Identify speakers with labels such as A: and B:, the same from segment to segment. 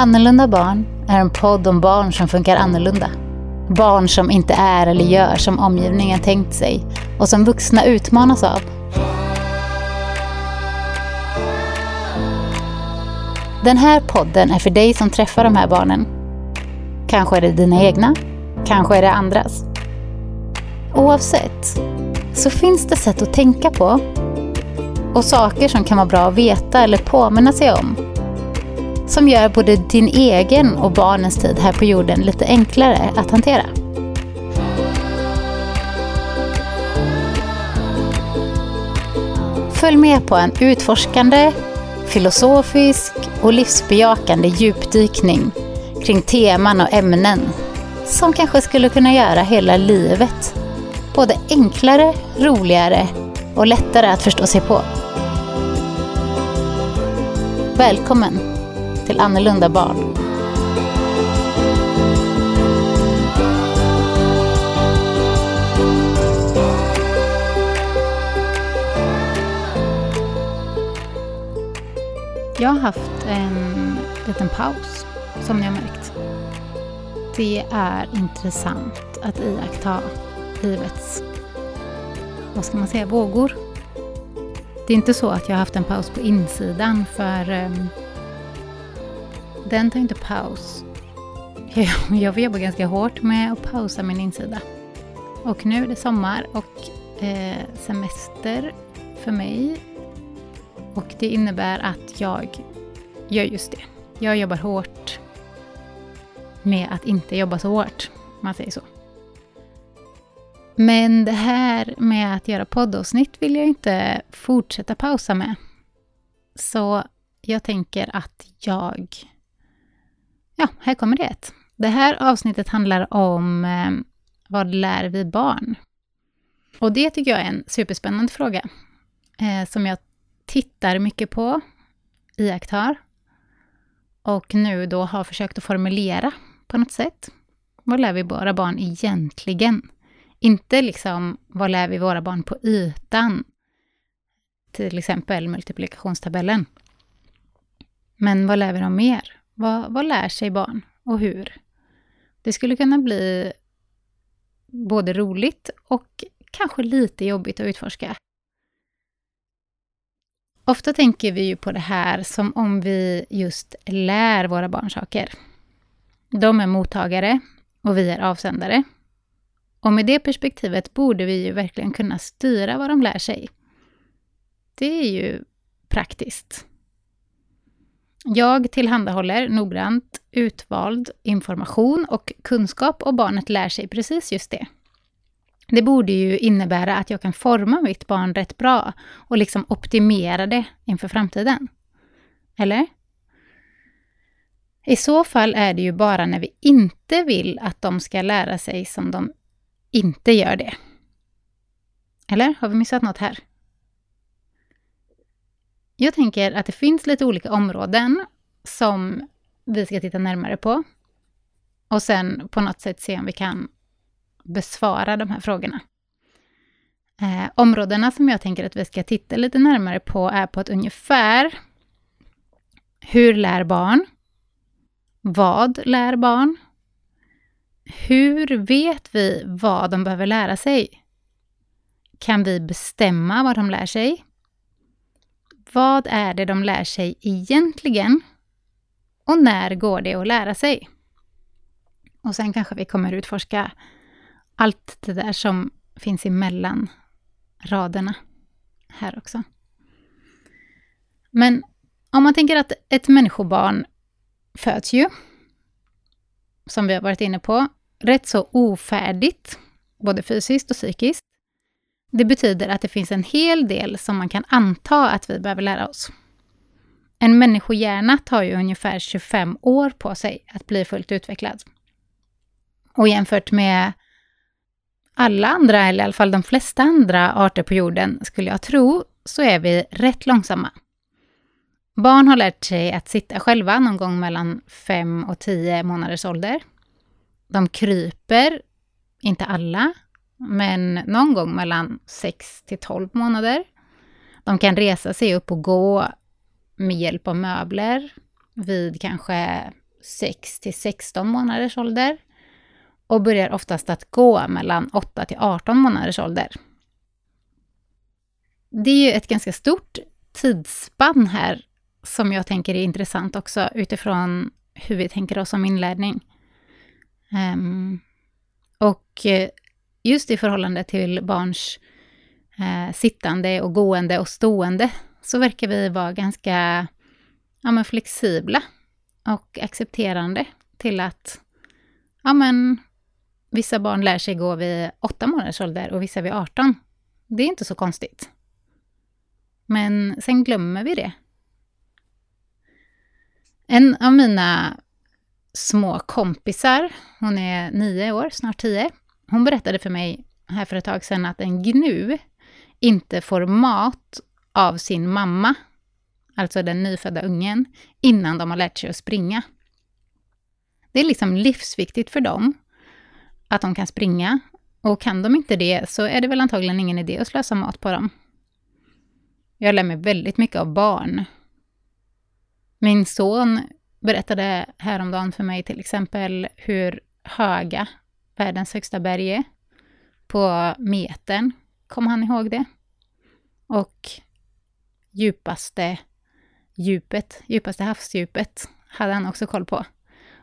A: Annorlunda barn är en podd om barn som funkar annorlunda. Barn som inte är eller gör som omgivningen tänkt sig och som vuxna utmanas av. Den här podden är för dig som träffar de här barnen. Kanske är det dina egna, kanske är det andras. Oavsett så finns det sätt att tänka på och saker som kan vara bra att veta eller påminna sig om som gör både din egen och barnens tid här på jorden lite enklare att hantera. Följ med på en utforskande, filosofisk och livsbejakande djupdykning kring teman och ämnen som kanske skulle kunna göra hela livet både enklare, roligare och lättare att förstå sig på. Välkommen till Annorlunda barn. Jag har haft en liten paus, som ni har märkt. Det är intressant att iaktta livets, vad ska man säga, vågor. Det är inte så att jag har haft en paus på insidan, för um, den tar inte paus. Jag, jag jobba ganska hårt med att pausa min insida. Och nu är det sommar och eh, semester för mig. Och det innebär att jag gör just det. Jag jobbar hårt med att inte jobba så hårt, om man säger så. Men det här med att göra poddavsnitt vill jag inte fortsätta pausa med. Så jag tänker att jag Ja, här kommer det ett. Det här avsnittet handlar om eh, vad lär vi barn? Och det tycker jag är en superspännande fråga eh, som jag tittar mycket på, iakttar och nu då har försökt att formulera på något sätt. Vad lär vi våra barn egentligen? Inte liksom vad lär vi våra barn på ytan? Till exempel multiplikationstabellen. Men vad lär vi dem mer? Vad, vad lär sig barn och hur? Det skulle kunna bli både roligt och kanske lite jobbigt att utforska. Ofta tänker vi ju på det här som om vi just lär våra barn saker. De är mottagare och vi är avsändare. Och med det perspektivet borde vi ju verkligen kunna styra vad de lär sig. Det är ju praktiskt. Jag tillhandahåller noggrant utvald information och kunskap och barnet lär sig precis just det. Det borde ju innebära att jag kan forma mitt barn rätt bra och liksom optimera det inför framtiden. Eller? I så fall är det ju bara när vi inte vill att de ska lära sig som de inte gör det. Eller? Har vi missat något här? Jag tänker att det finns lite olika områden som vi ska titta närmare på. Och sen på något sätt se om vi kan besvara de här frågorna. Eh, områdena som jag tänker att vi ska titta lite närmare på är på ett ungefär hur lär barn? Vad lär barn? Hur vet vi vad de behöver lära sig? Kan vi bestämma vad de lär sig? Vad är det de lär sig egentligen? Och när går det att lära sig? Och sen kanske vi kommer utforska allt det där som finns emellan raderna här också. Men om man tänker att ett människobarn föds ju, som vi har varit inne på, rätt så ofärdigt, både fysiskt och psykiskt. Det betyder att det finns en hel del som man kan anta att vi behöver lära oss. En människohjärna tar ju ungefär 25 år på sig att bli fullt utvecklad. Och jämfört med alla andra, eller i alla fall de flesta andra arter på jorden, skulle jag tro, så är vi rätt långsamma. Barn har lärt sig att sitta själva någon gång mellan 5 och 10 månaders ålder. De kryper, inte alla, men någon gång mellan 6 till 12 månader. De kan resa sig upp och gå med hjälp av möbler vid kanske 6 till 16 månaders ålder och börjar oftast att gå mellan 8 till 18 månaders ålder. Det är ju ett ganska stort tidsspann här som jag tänker är intressant också utifrån hur vi tänker oss om inlärning. Um, och eh, just i förhållande till barns eh, sittande och gående och stående så verkar vi vara ganska ja, men flexibla och accepterande till att ja, men, vissa barn lär sig gå vid åtta månaders ålder och vissa vid 18. Det är inte så konstigt. Men sen glömmer vi det. En av mina små kompisar, hon är nio år, snart tio, hon berättade för mig här för ett tag sedan att en gnu inte får mat av sin mamma, alltså den nyfödda ungen, innan de har lärt sig att springa. Det är liksom livsviktigt för dem att de kan springa och kan de inte det så är det väl antagligen ingen idé att slösa mat på dem. Jag lär mig väldigt mycket av barn. Min son berättade häromdagen för mig till exempel hur höga världens högsta berg. På metern, kom han ihåg det? Och djupaste djupet, djupaste havsdjupet, hade han också koll på.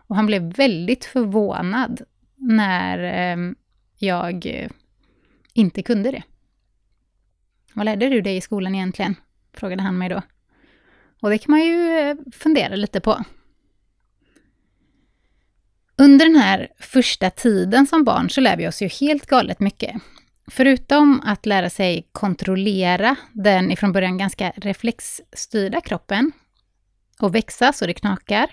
A: Och han blev väldigt förvånad när ehm, jag eh, inte kunde det. Vad lärde du dig i skolan egentligen? Frågade han mig då. Och det kan man ju eh, fundera lite på. Under den här första tiden som barn så lär vi oss ju helt galet mycket. Förutom att lära sig kontrollera den ifrån början ganska reflexstyrda kroppen och växa så det knakar,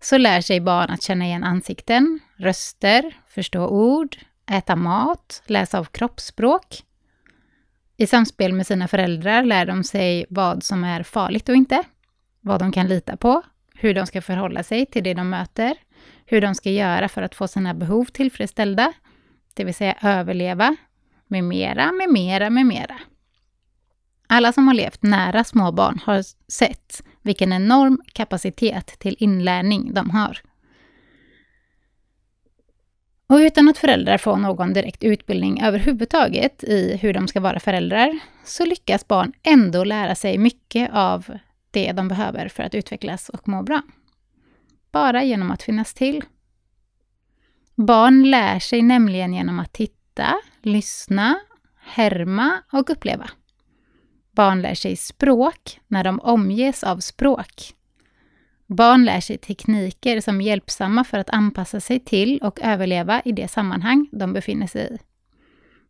A: så lär sig barn att känna igen ansikten, röster, förstå ord, äta mat, läsa av kroppsspråk. I samspel med sina föräldrar lär de sig vad som är farligt och inte, vad de kan lita på, hur de ska förhålla sig till det de möter, hur de ska göra för att få sina behov tillfredsställda, det vill säga överleva, med mera, med mera, med mera. Alla som har levt nära små barn har sett vilken enorm kapacitet till inlärning de har. Och utan att föräldrar får någon direkt utbildning överhuvudtaget i hur de ska vara föräldrar, så lyckas barn ändå lära sig mycket av det de behöver för att utvecklas och må bra. Bara genom att finnas till. Barn lär sig nämligen genom att titta, lyssna, härma och uppleva. Barn lär sig språk när de omges av språk. Barn lär sig tekniker som är hjälpsamma för att anpassa sig till och överleva i det sammanhang de befinner sig i.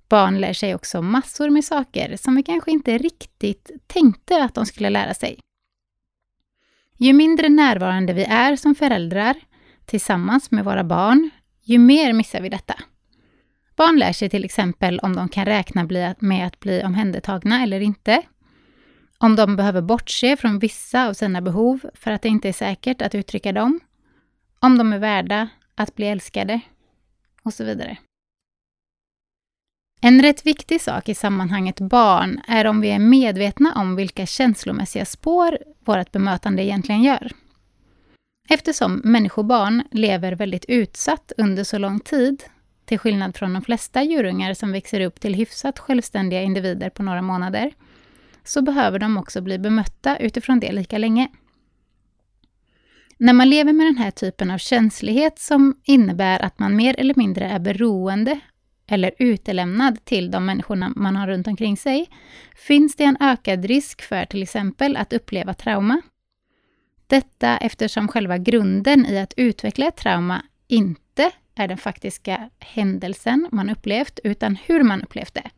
A: Barn lär sig också massor med saker som vi kanske inte riktigt tänkte att de skulle lära sig. Ju mindre närvarande vi är som föräldrar tillsammans med våra barn, ju mer missar vi detta. Barn lär sig till exempel om de kan räkna med att bli omhändertagna eller inte. Om de behöver bortse från vissa av sina behov för att det inte är säkert att uttrycka dem. Om de är värda att bli älskade och så vidare. En rätt viktig sak i sammanhanget barn är om vi är medvetna om vilka känslomässiga spår vårt bemötande egentligen gör. Eftersom människobarn lever väldigt utsatt under så lång tid, till skillnad från de flesta djurungar som växer upp till hyfsat självständiga individer på några månader, så behöver de också bli bemötta utifrån det lika länge. När man lever med den här typen av känslighet som innebär att man mer eller mindre är beroende eller utelämnad till de människorna man har runt omkring sig, finns det en ökad risk för till exempel att uppleva trauma. Detta eftersom själva grunden i att utveckla ett trauma inte är den faktiska händelsen man upplevt, utan hur man upplevt det.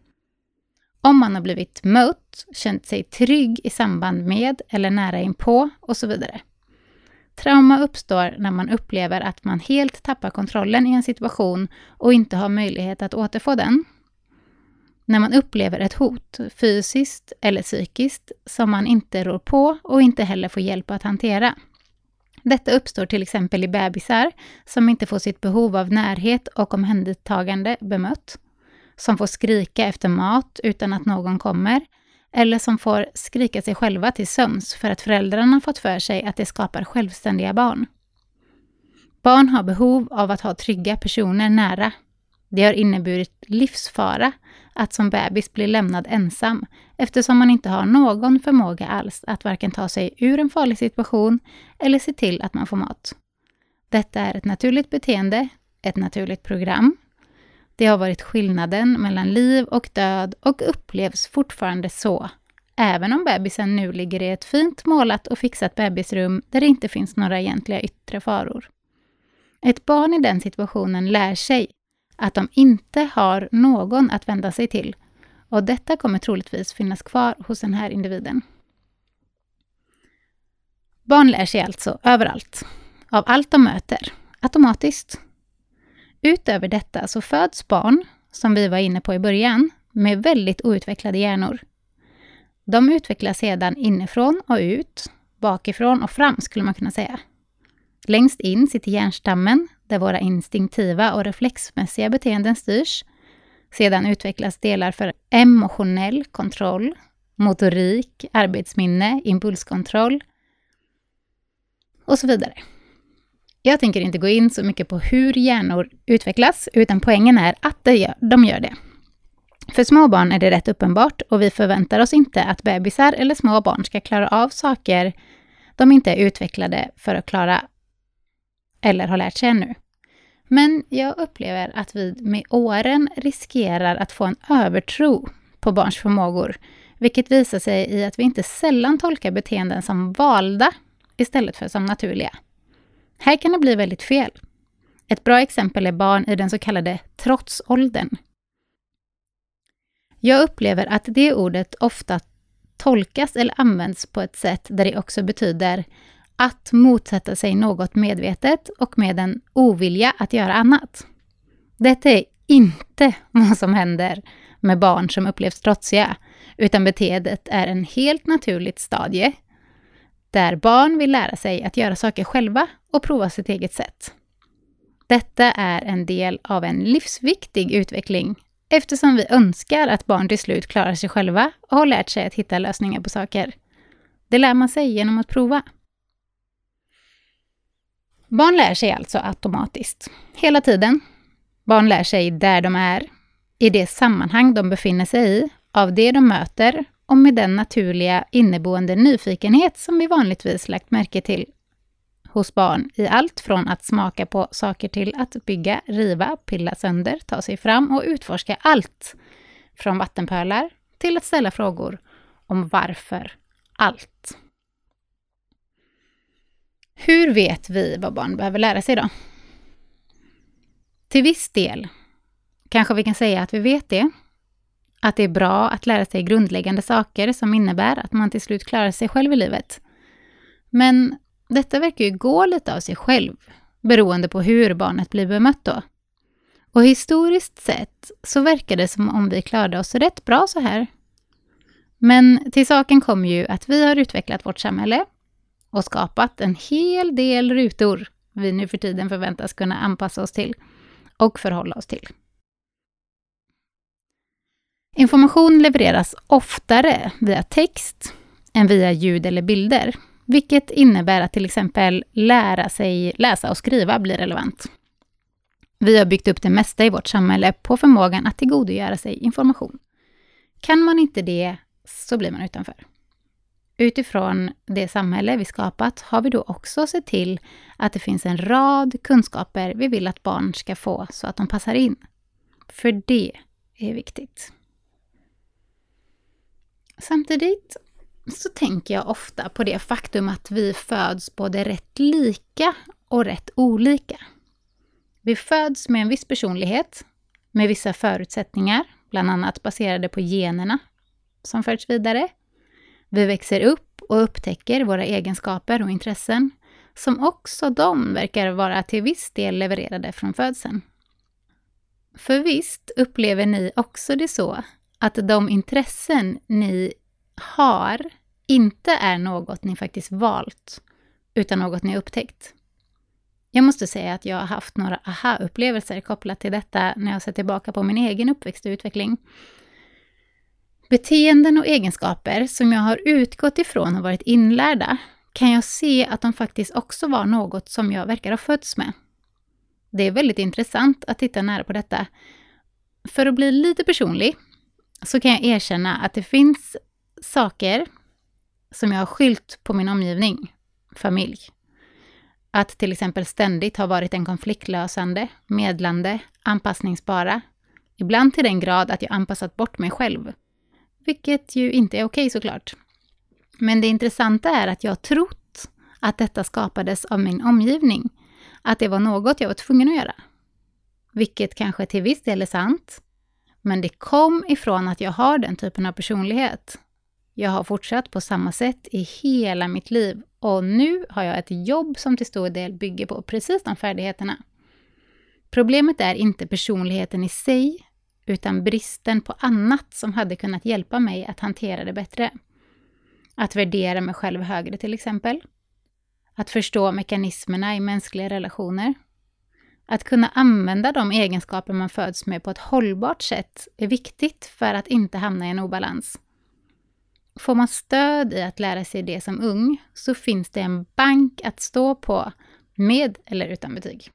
A: Om man har blivit mött, känt sig trygg i samband med eller nära inpå och så vidare. Trauma uppstår när man upplever att man helt tappar kontrollen i en situation och inte har möjlighet att återfå den. När man upplever ett hot, fysiskt eller psykiskt, som man inte rår på och inte heller får hjälp att hantera. Detta uppstår till exempel i bebisar som inte får sitt behov av närhet och omhändertagande bemött, som får skrika efter mat utan att någon kommer, eller som får skrika sig själva till sömns för att föräldrarna fått för sig att det skapar självständiga barn. Barn har behov av att ha trygga personer nära. Det har inneburit livsfara att som bebis bli lämnad ensam eftersom man inte har någon förmåga alls att varken ta sig ur en farlig situation eller se till att man får mat. Detta är ett naturligt beteende, ett naturligt program. Det har varit skillnaden mellan liv och död och upplevs fortfarande så, även om bebisen nu ligger i ett fint målat och fixat bebisrum där det inte finns några egentliga yttre faror. Ett barn i den situationen lär sig att de inte har någon att vända sig till och detta kommer troligtvis finnas kvar hos den här individen. Barn lär sig alltså överallt, av allt de möter, automatiskt. Utöver detta så föds barn, som vi var inne på i början, med väldigt outvecklade hjärnor. De utvecklas sedan inifrån och ut, bakifrån och fram skulle man kunna säga. Längst in sitter hjärnstammen, där våra instinktiva och reflexmässiga beteenden styrs. Sedan utvecklas delar för emotionell kontroll, motorik, arbetsminne, impulskontroll och så vidare. Jag tänker inte gå in så mycket på hur hjärnor utvecklas, utan poängen är att de gör det. För små barn är det rätt uppenbart och vi förväntar oss inte att bebisar eller små barn ska klara av saker de inte är utvecklade för att klara eller har lärt sig ännu. Men jag upplever att vi med åren riskerar att få en övertro på barns förmågor, vilket visar sig i att vi inte sällan tolkar beteenden som valda istället för som naturliga. Här kan det bli väldigt fel. Ett bra exempel är barn i den så kallade trotsåldern. Jag upplever att det ordet ofta tolkas eller används på ett sätt där det också betyder att motsätta sig något medvetet och med en ovilja att göra annat. Detta är inte vad som händer med barn som upplevs trotsiga, utan beteendet är en helt naturligt stadie där barn vill lära sig att göra saker själva och prova sitt eget sätt. Detta är en del av en livsviktig utveckling eftersom vi önskar att barn till slut klarar sig själva och har lärt sig att hitta lösningar på saker. Det lär man sig genom att prova. Barn lär sig alltså automatiskt, hela tiden. Barn lär sig där de är, i det sammanhang de befinner sig i, av det de möter och med den naturliga inneboende nyfikenhet som vi vanligtvis lagt märke till hos barn i allt från att smaka på saker till att bygga, riva, pilla sönder, ta sig fram och utforska allt. Från vattenpölar till att ställa frågor om varför allt. Hur vet vi vad barn behöver lära sig då? Till viss del kanske vi kan säga att vi vet det. Att det är bra att lära sig grundläggande saker som innebär att man till slut klarar sig själv i livet. Men detta verkar ju gå lite av sig själv, beroende på hur barnet blir bemött då. Och historiskt sett så verkar det som om vi klarade oss rätt bra så här. Men till saken kommer ju att vi har utvecklat vårt samhälle och skapat en hel del rutor vi nu för tiden förväntas kunna anpassa oss till och förhålla oss till. Information levereras oftare via text än via ljud eller bilder, vilket innebär att till exempel lära sig läsa och skriva blir relevant. Vi har byggt upp det mesta i vårt samhälle på förmågan att tillgodogöra sig information. Kan man inte det så blir man utanför. Utifrån det samhälle vi skapat har vi då också sett till att det finns en rad kunskaper vi vill att barn ska få så att de passar in. För det är viktigt. Samtidigt så tänker jag ofta på det faktum att vi föds både rätt lika och rätt olika. Vi föds med en viss personlighet, med vissa förutsättningar, bland annat baserade på generna som förts vidare. Vi växer upp och upptäcker våra egenskaper och intressen, som också de verkar vara till viss del levererade från födseln. För visst upplever ni också det så att de intressen ni har inte är något ni faktiskt valt, utan något ni upptäckt. Jag måste säga att jag har haft några aha-upplevelser kopplat till detta när jag ser tillbaka på min egen uppväxt och utveckling. Beteenden och egenskaper som jag har utgått ifrån och varit inlärda kan jag se att de faktiskt också var något som jag verkar ha fötts med. Det är väldigt intressant att titta nära på detta. För att bli lite personlig så kan jag erkänna att det finns saker som jag har skylt på min omgivning, familj. Att till exempel ständigt ha varit en konfliktlösande, medlande, anpassningsbara. Ibland till den grad att jag anpassat bort mig själv. Vilket ju inte är okej såklart. Men det intressanta är att jag trott att detta skapades av min omgivning. Att det var något jag var tvungen att göra. Vilket kanske till viss del är sant. Men det kom ifrån att jag har den typen av personlighet. Jag har fortsatt på samma sätt i hela mitt liv och nu har jag ett jobb som till stor del bygger på precis de färdigheterna. Problemet är inte personligheten i sig, utan bristen på annat som hade kunnat hjälpa mig att hantera det bättre. Att värdera mig själv högre till exempel. Att förstå mekanismerna i mänskliga relationer. Att kunna använda de egenskaper man föds med på ett hållbart sätt är viktigt för att inte hamna i en obalans. Får man stöd i att lära sig det som ung så finns det en bank att stå på med eller utan betyg.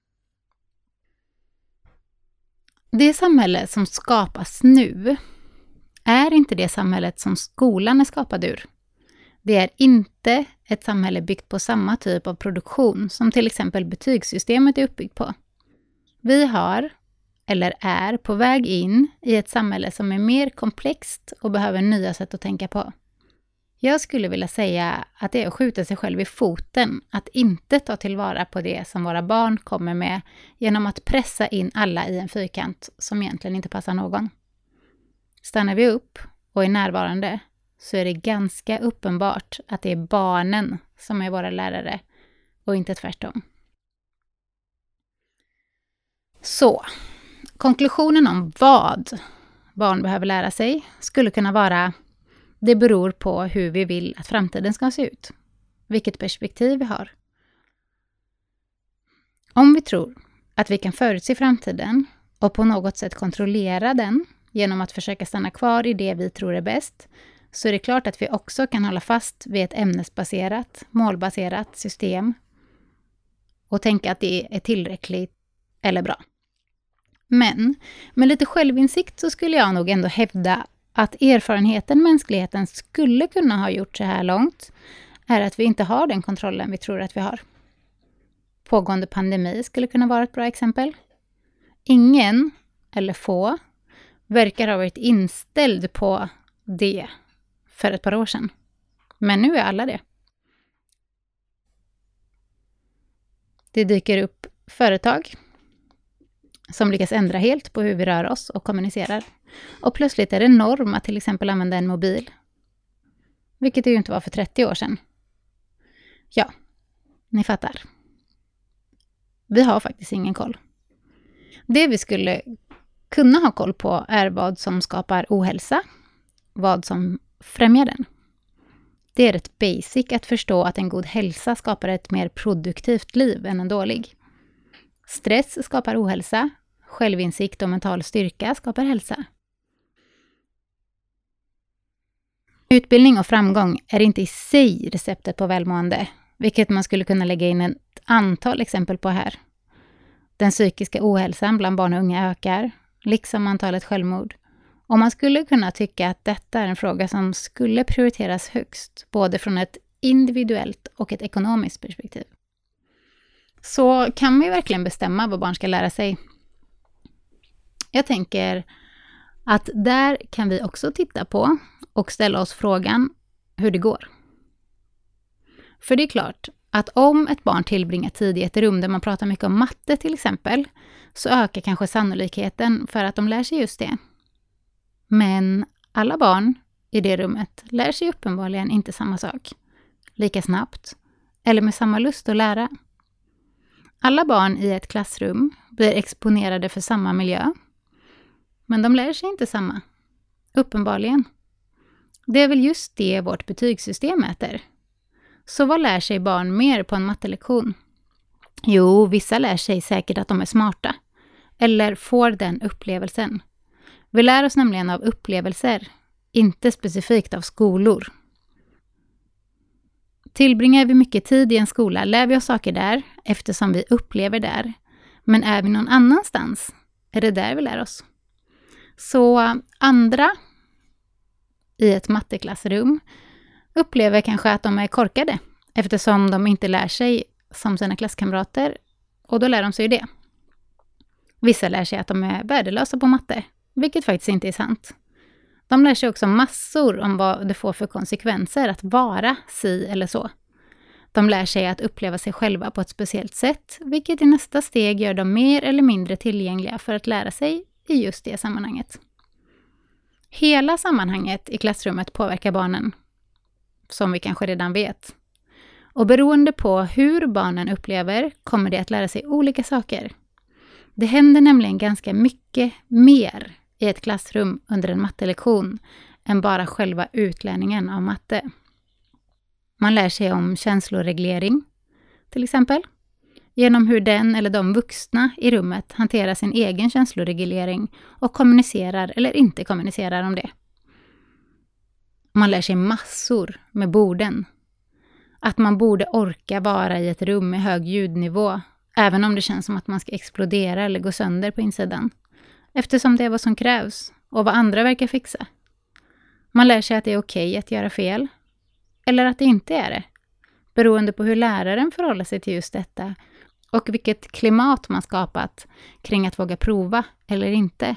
A: Det samhälle som skapas nu är inte det samhället som skolan är skapad ur. Det är inte ett samhälle byggt på samma typ av produktion som till exempel betygssystemet är uppbyggt på. Vi har, eller är, på väg in i ett samhälle som är mer komplext och behöver nya sätt att tänka på. Jag skulle vilja säga att det är att skjuta sig själv i foten att inte ta tillvara på det som våra barn kommer med genom att pressa in alla i en fyrkant som egentligen inte passar någon. Stannar vi upp och är närvarande så är det ganska uppenbart att det är barnen som är våra lärare och inte tvärtom. Så, konklusionen om vad barn behöver lära sig skulle kunna vara det beror på hur vi vill att framtiden ska se ut. Vilket perspektiv vi har. Om vi tror att vi kan förutse framtiden och på något sätt kontrollera den genom att försöka stanna kvar i det vi tror är bäst, så är det klart att vi också kan hålla fast vid ett ämnesbaserat, målbaserat system och tänka att det är tillräckligt eller bra. Men med lite självinsikt så skulle jag nog ändå hävda att erfarenheten mänskligheten skulle kunna ha gjort så här långt är att vi inte har den kontrollen vi tror att vi har. Pågående pandemi skulle kunna vara ett bra exempel. Ingen, eller få, verkar ha varit inställd på det för ett par år sedan. Men nu är alla det. Det dyker upp företag som lyckas ändra helt på hur vi rör oss och kommunicerar. Och plötsligt är det norm att till exempel använda en mobil. Vilket det ju inte var för 30 år sedan. Ja, ni fattar. Vi har faktiskt ingen koll. Det vi skulle kunna ha koll på är vad som skapar ohälsa, vad som främjar den. Det är rätt basic att förstå att en god hälsa skapar ett mer produktivt liv än en dålig. Stress skapar ohälsa, självinsikt och mental styrka skapar hälsa. Utbildning och framgång är inte i sig receptet på välmående, vilket man skulle kunna lägga in ett antal exempel på här. Den psykiska ohälsan bland barn och unga ökar, liksom antalet självmord. Och man skulle kunna tycka att detta är en fråga som skulle prioriteras högst, både från ett individuellt och ett ekonomiskt perspektiv. Så kan vi verkligen bestämma vad barn ska lära sig? Jag tänker att där kan vi också titta på och ställa oss frågan hur det går. För det är klart att om ett barn tillbringar tid i ett rum där man pratar mycket om matte till exempel, så ökar kanske sannolikheten för att de lär sig just det. Men alla barn i det rummet lär sig uppenbarligen inte samma sak, lika snabbt eller med samma lust att lära. Alla barn i ett klassrum blir exponerade för samma miljö, men de lär sig inte samma. Uppenbarligen. Det är väl just det vårt betygssystem mäter. Så vad lär sig barn mer på en mattelektion? Jo, vissa lär sig säkert att de är smarta. Eller får den upplevelsen. Vi lär oss nämligen av upplevelser, inte specifikt av skolor. Tillbringar vi mycket tid i en skola lär vi oss saker där eftersom vi upplever där. Men är vi någon annanstans är det där vi lär oss. Så andra i ett matteklassrum upplever kanske att de är korkade eftersom de inte lär sig som sina klasskamrater och då lär de sig ju det. Vissa lär sig att de är värdelösa på matte, vilket faktiskt inte är sant. De lär sig också massor om vad det får för konsekvenser att vara si eller så. De lär sig att uppleva sig själva på ett speciellt sätt, vilket i nästa steg gör dem mer eller mindre tillgängliga för att lära sig i just det sammanhanget. Hela sammanhanget i klassrummet påverkar barnen, som vi kanske redan vet. Och beroende på hur barnen upplever kommer de att lära sig olika saker. Det händer nämligen ganska mycket mer i ett klassrum under en mattelektion än bara själva utlärningen av matte. Man lär sig om känsloreglering, till exempel, genom hur den eller de vuxna i rummet hanterar sin egen känsloreglering och kommunicerar eller inte kommunicerar om det. Man lär sig massor med borden. Att man borde orka vara i ett rum med hög ljudnivå, även om det känns som att man ska explodera eller gå sönder på insidan. Eftersom det är vad som krävs och vad andra verkar fixa. Man lär sig att det är okej okay att göra fel, eller att det inte är det, beroende på hur läraren förhåller sig till just detta och vilket klimat man skapat kring att våga prova eller inte.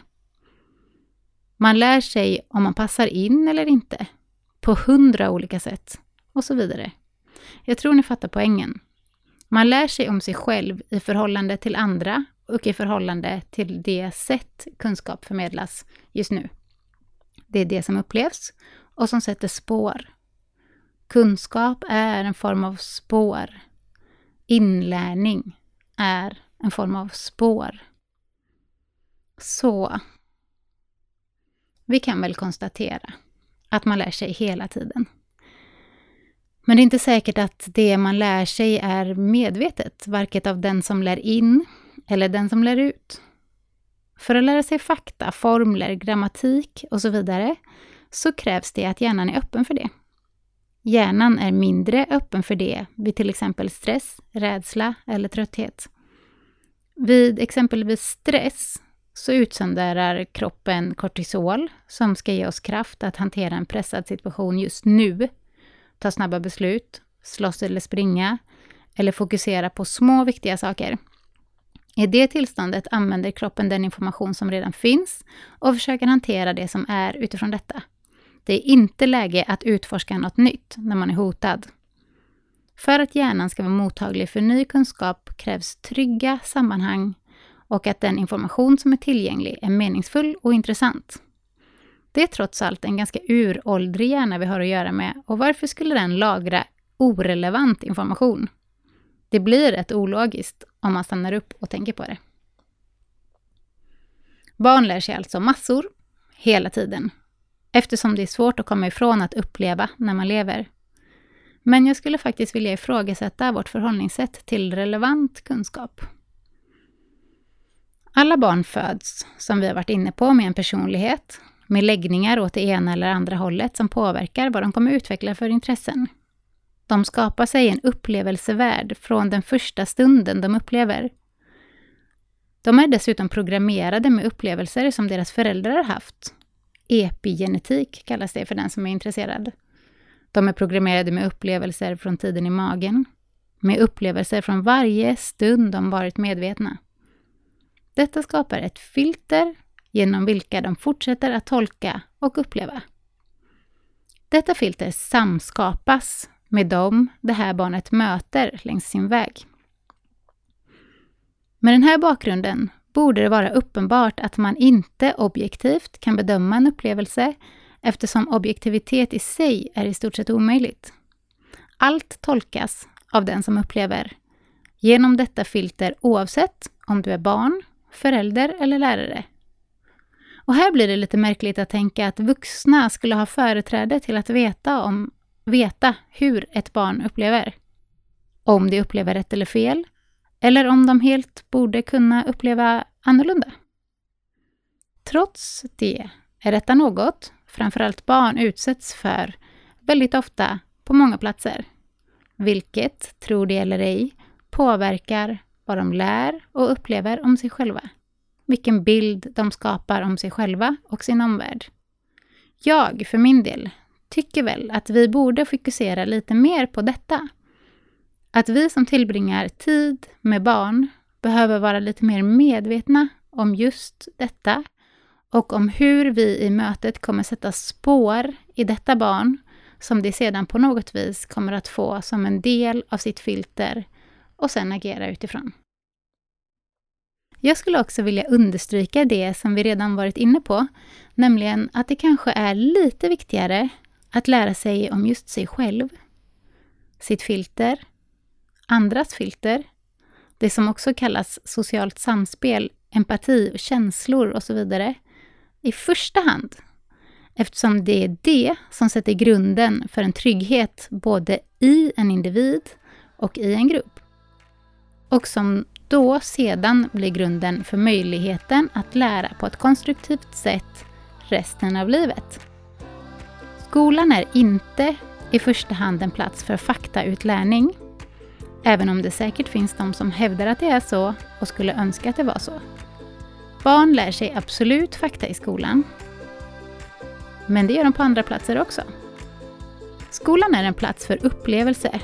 A: Man lär sig om man passar in eller inte, på hundra olika sätt och så vidare. Jag tror ni fattar poängen. Man lär sig om sig själv i förhållande till andra och i förhållande till det sätt kunskap förmedlas just nu. Det är det som upplevs och som sätter spår. Kunskap är en form av spår. Inlärning är en form av spår. Så vi kan väl konstatera att man lär sig hela tiden. Men det är inte säkert att det man lär sig är medvetet, varken av den som lär in eller den som lär ut. För att lära sig fakta, formler, grammatik och så vidare så krävs det att hjärnan är öppen för det. Hjärnan är mindre öppen för det vid till exempel stress, rädsla eller trötthet. Vid exempelvis stress så utsöndrar kroppen kortisol som ska ge oss kraft att hantera en pressad situation just nu, ta snabba beslut, slåss eller springa eller fokusera på små viktiga saker. I det tillståndet använder kroppen den information som redan finns och försöker hantera det som är utifrån detta. Det är inte läge att utforska något nytt när man är hotad. För att hjärnan ska vara mottaglig för ny kunskap krävs trygga sammanhang och att den information som är tillgänglig är meningsfull och intressant. Det är trots allt en ganska uråldrig hjärna vi har att göra med och varför skulle den lagra orelevant information? Det blir rätt ologiskt om man stannar upp och tänker på det. Barn lär sig alltså massor, hela tiden, eftersom det är svårt att komma ifrån att uppleva när man lever. Men jag skulle faktiskt vilja ifrågasätta vårt förhållningssätt till relevant kunskap. Alla barn föds, som vi har varit inne på, med en personlighet, med läggningar åt det ena eller andra hållet som påverkar vad de kommer utveckla för intressen. De skapar sig en upplevelsevärld från den första stunden de upplever. De är dessutom programmerade med upplevelser som deras föräldrar har haft. Epigenetik kallas det för den som är intresserad. De är programmerade med upplevelser från tiden i magen, med upplevelser från varje stund de varit medvetna. Detta skapar ett filter genom vilka de fortsätter att tolka och uppleva. Detta filter samskapas med dem det här barnet möter längs sin väg. Med den här bakgrunden borde det vara uppenbart att man inte objektivt kan bedöma en upplevelse eftersom objektivitet i sig är i stort sett omöjligt. Allt tolkas av den som upplever genom detta filter oavsett om du är barn, förälder eller lärare. Och här blir det lite märkligt att tänka att vuxna skulle ha företräde till att veta, om, veta hur ett barn upplever. Om de upplever rätt eller fel, eller om de helt borde kunna uppleva annorlunda. Trots det är detta något framförallt barn utsätts för väldigt ofta på många platser. Vilket, tror det eller ej, påverkar vad de lär och upplever om sig själva. Vilken bild de skapar om sig själva och sin omvärld. Jag, för min del, tycker väl att vi borde fokusera lite mer på detta. Att vi som tillbringar tid med barn behöver vara lite mer medvetna om just detta och om hur vi i mötet kommer sätta spår i detta barn som det sedan på något vis kommer att få som en del av sitt filter och sen agera utifrån. Jag skulle också vilja understryka det som vi redan varit inne på, nämligen att det kanske är lite viktigare att lära sig om just sig själv, sitt filter, andras filter, det som också kallas socialt samspel, empati och känslor och så vidare, i första hand eftersom det är det som sätter grunden för en trygghet både i en individ och i en grupp. Och som då sedan blir grunden för möjligheten att lära på ett konstruktivt sätt resten av livet. Skolan är inte i första hand en plats för faktautlärning, även om det säkert finns de som hävdar att det är så och skulle önska att det var så. Barn lär sig absolut fakta i skolan, men det gör de på andra platser också. Skolan är en plats för upplevelser,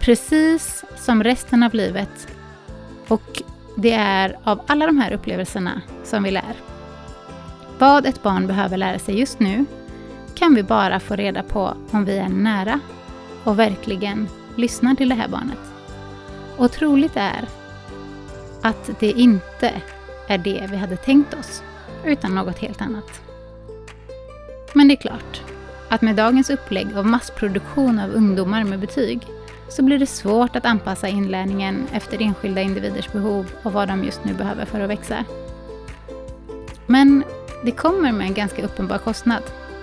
A: precis som resten av livet. Och det är av alla de här upplevelserna som vi lär. Vad ett barn behöver lära sig just nu kan vi bara få reda på om vi är nära och verkligen lyssnar till det här barnet. Och troligt är att det inte är det vi hade tänkt oss, utan något helt annat. Men det är klart, att med dagens upplägg av massproduktion av ungdomar med betyg så blir det svårt att anpassa inlärningen efter enskilda individers behov och vad de just nu behöver för att växa. Men det kommer med en ganska uppenbar kostnad,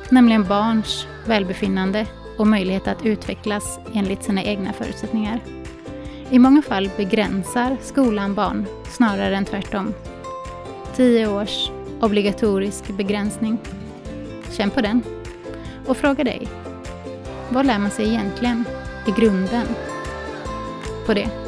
A: nämligen barns välbefinnande och möjlighet att utvecklas enligt sina egna förutsättningar. I många fall begränsar skolan barn snarare än tvärtom. Tio års obligatorisk begränsning Känn på den. Och fråga dig, vad lär man sig egentligen i grunden på det?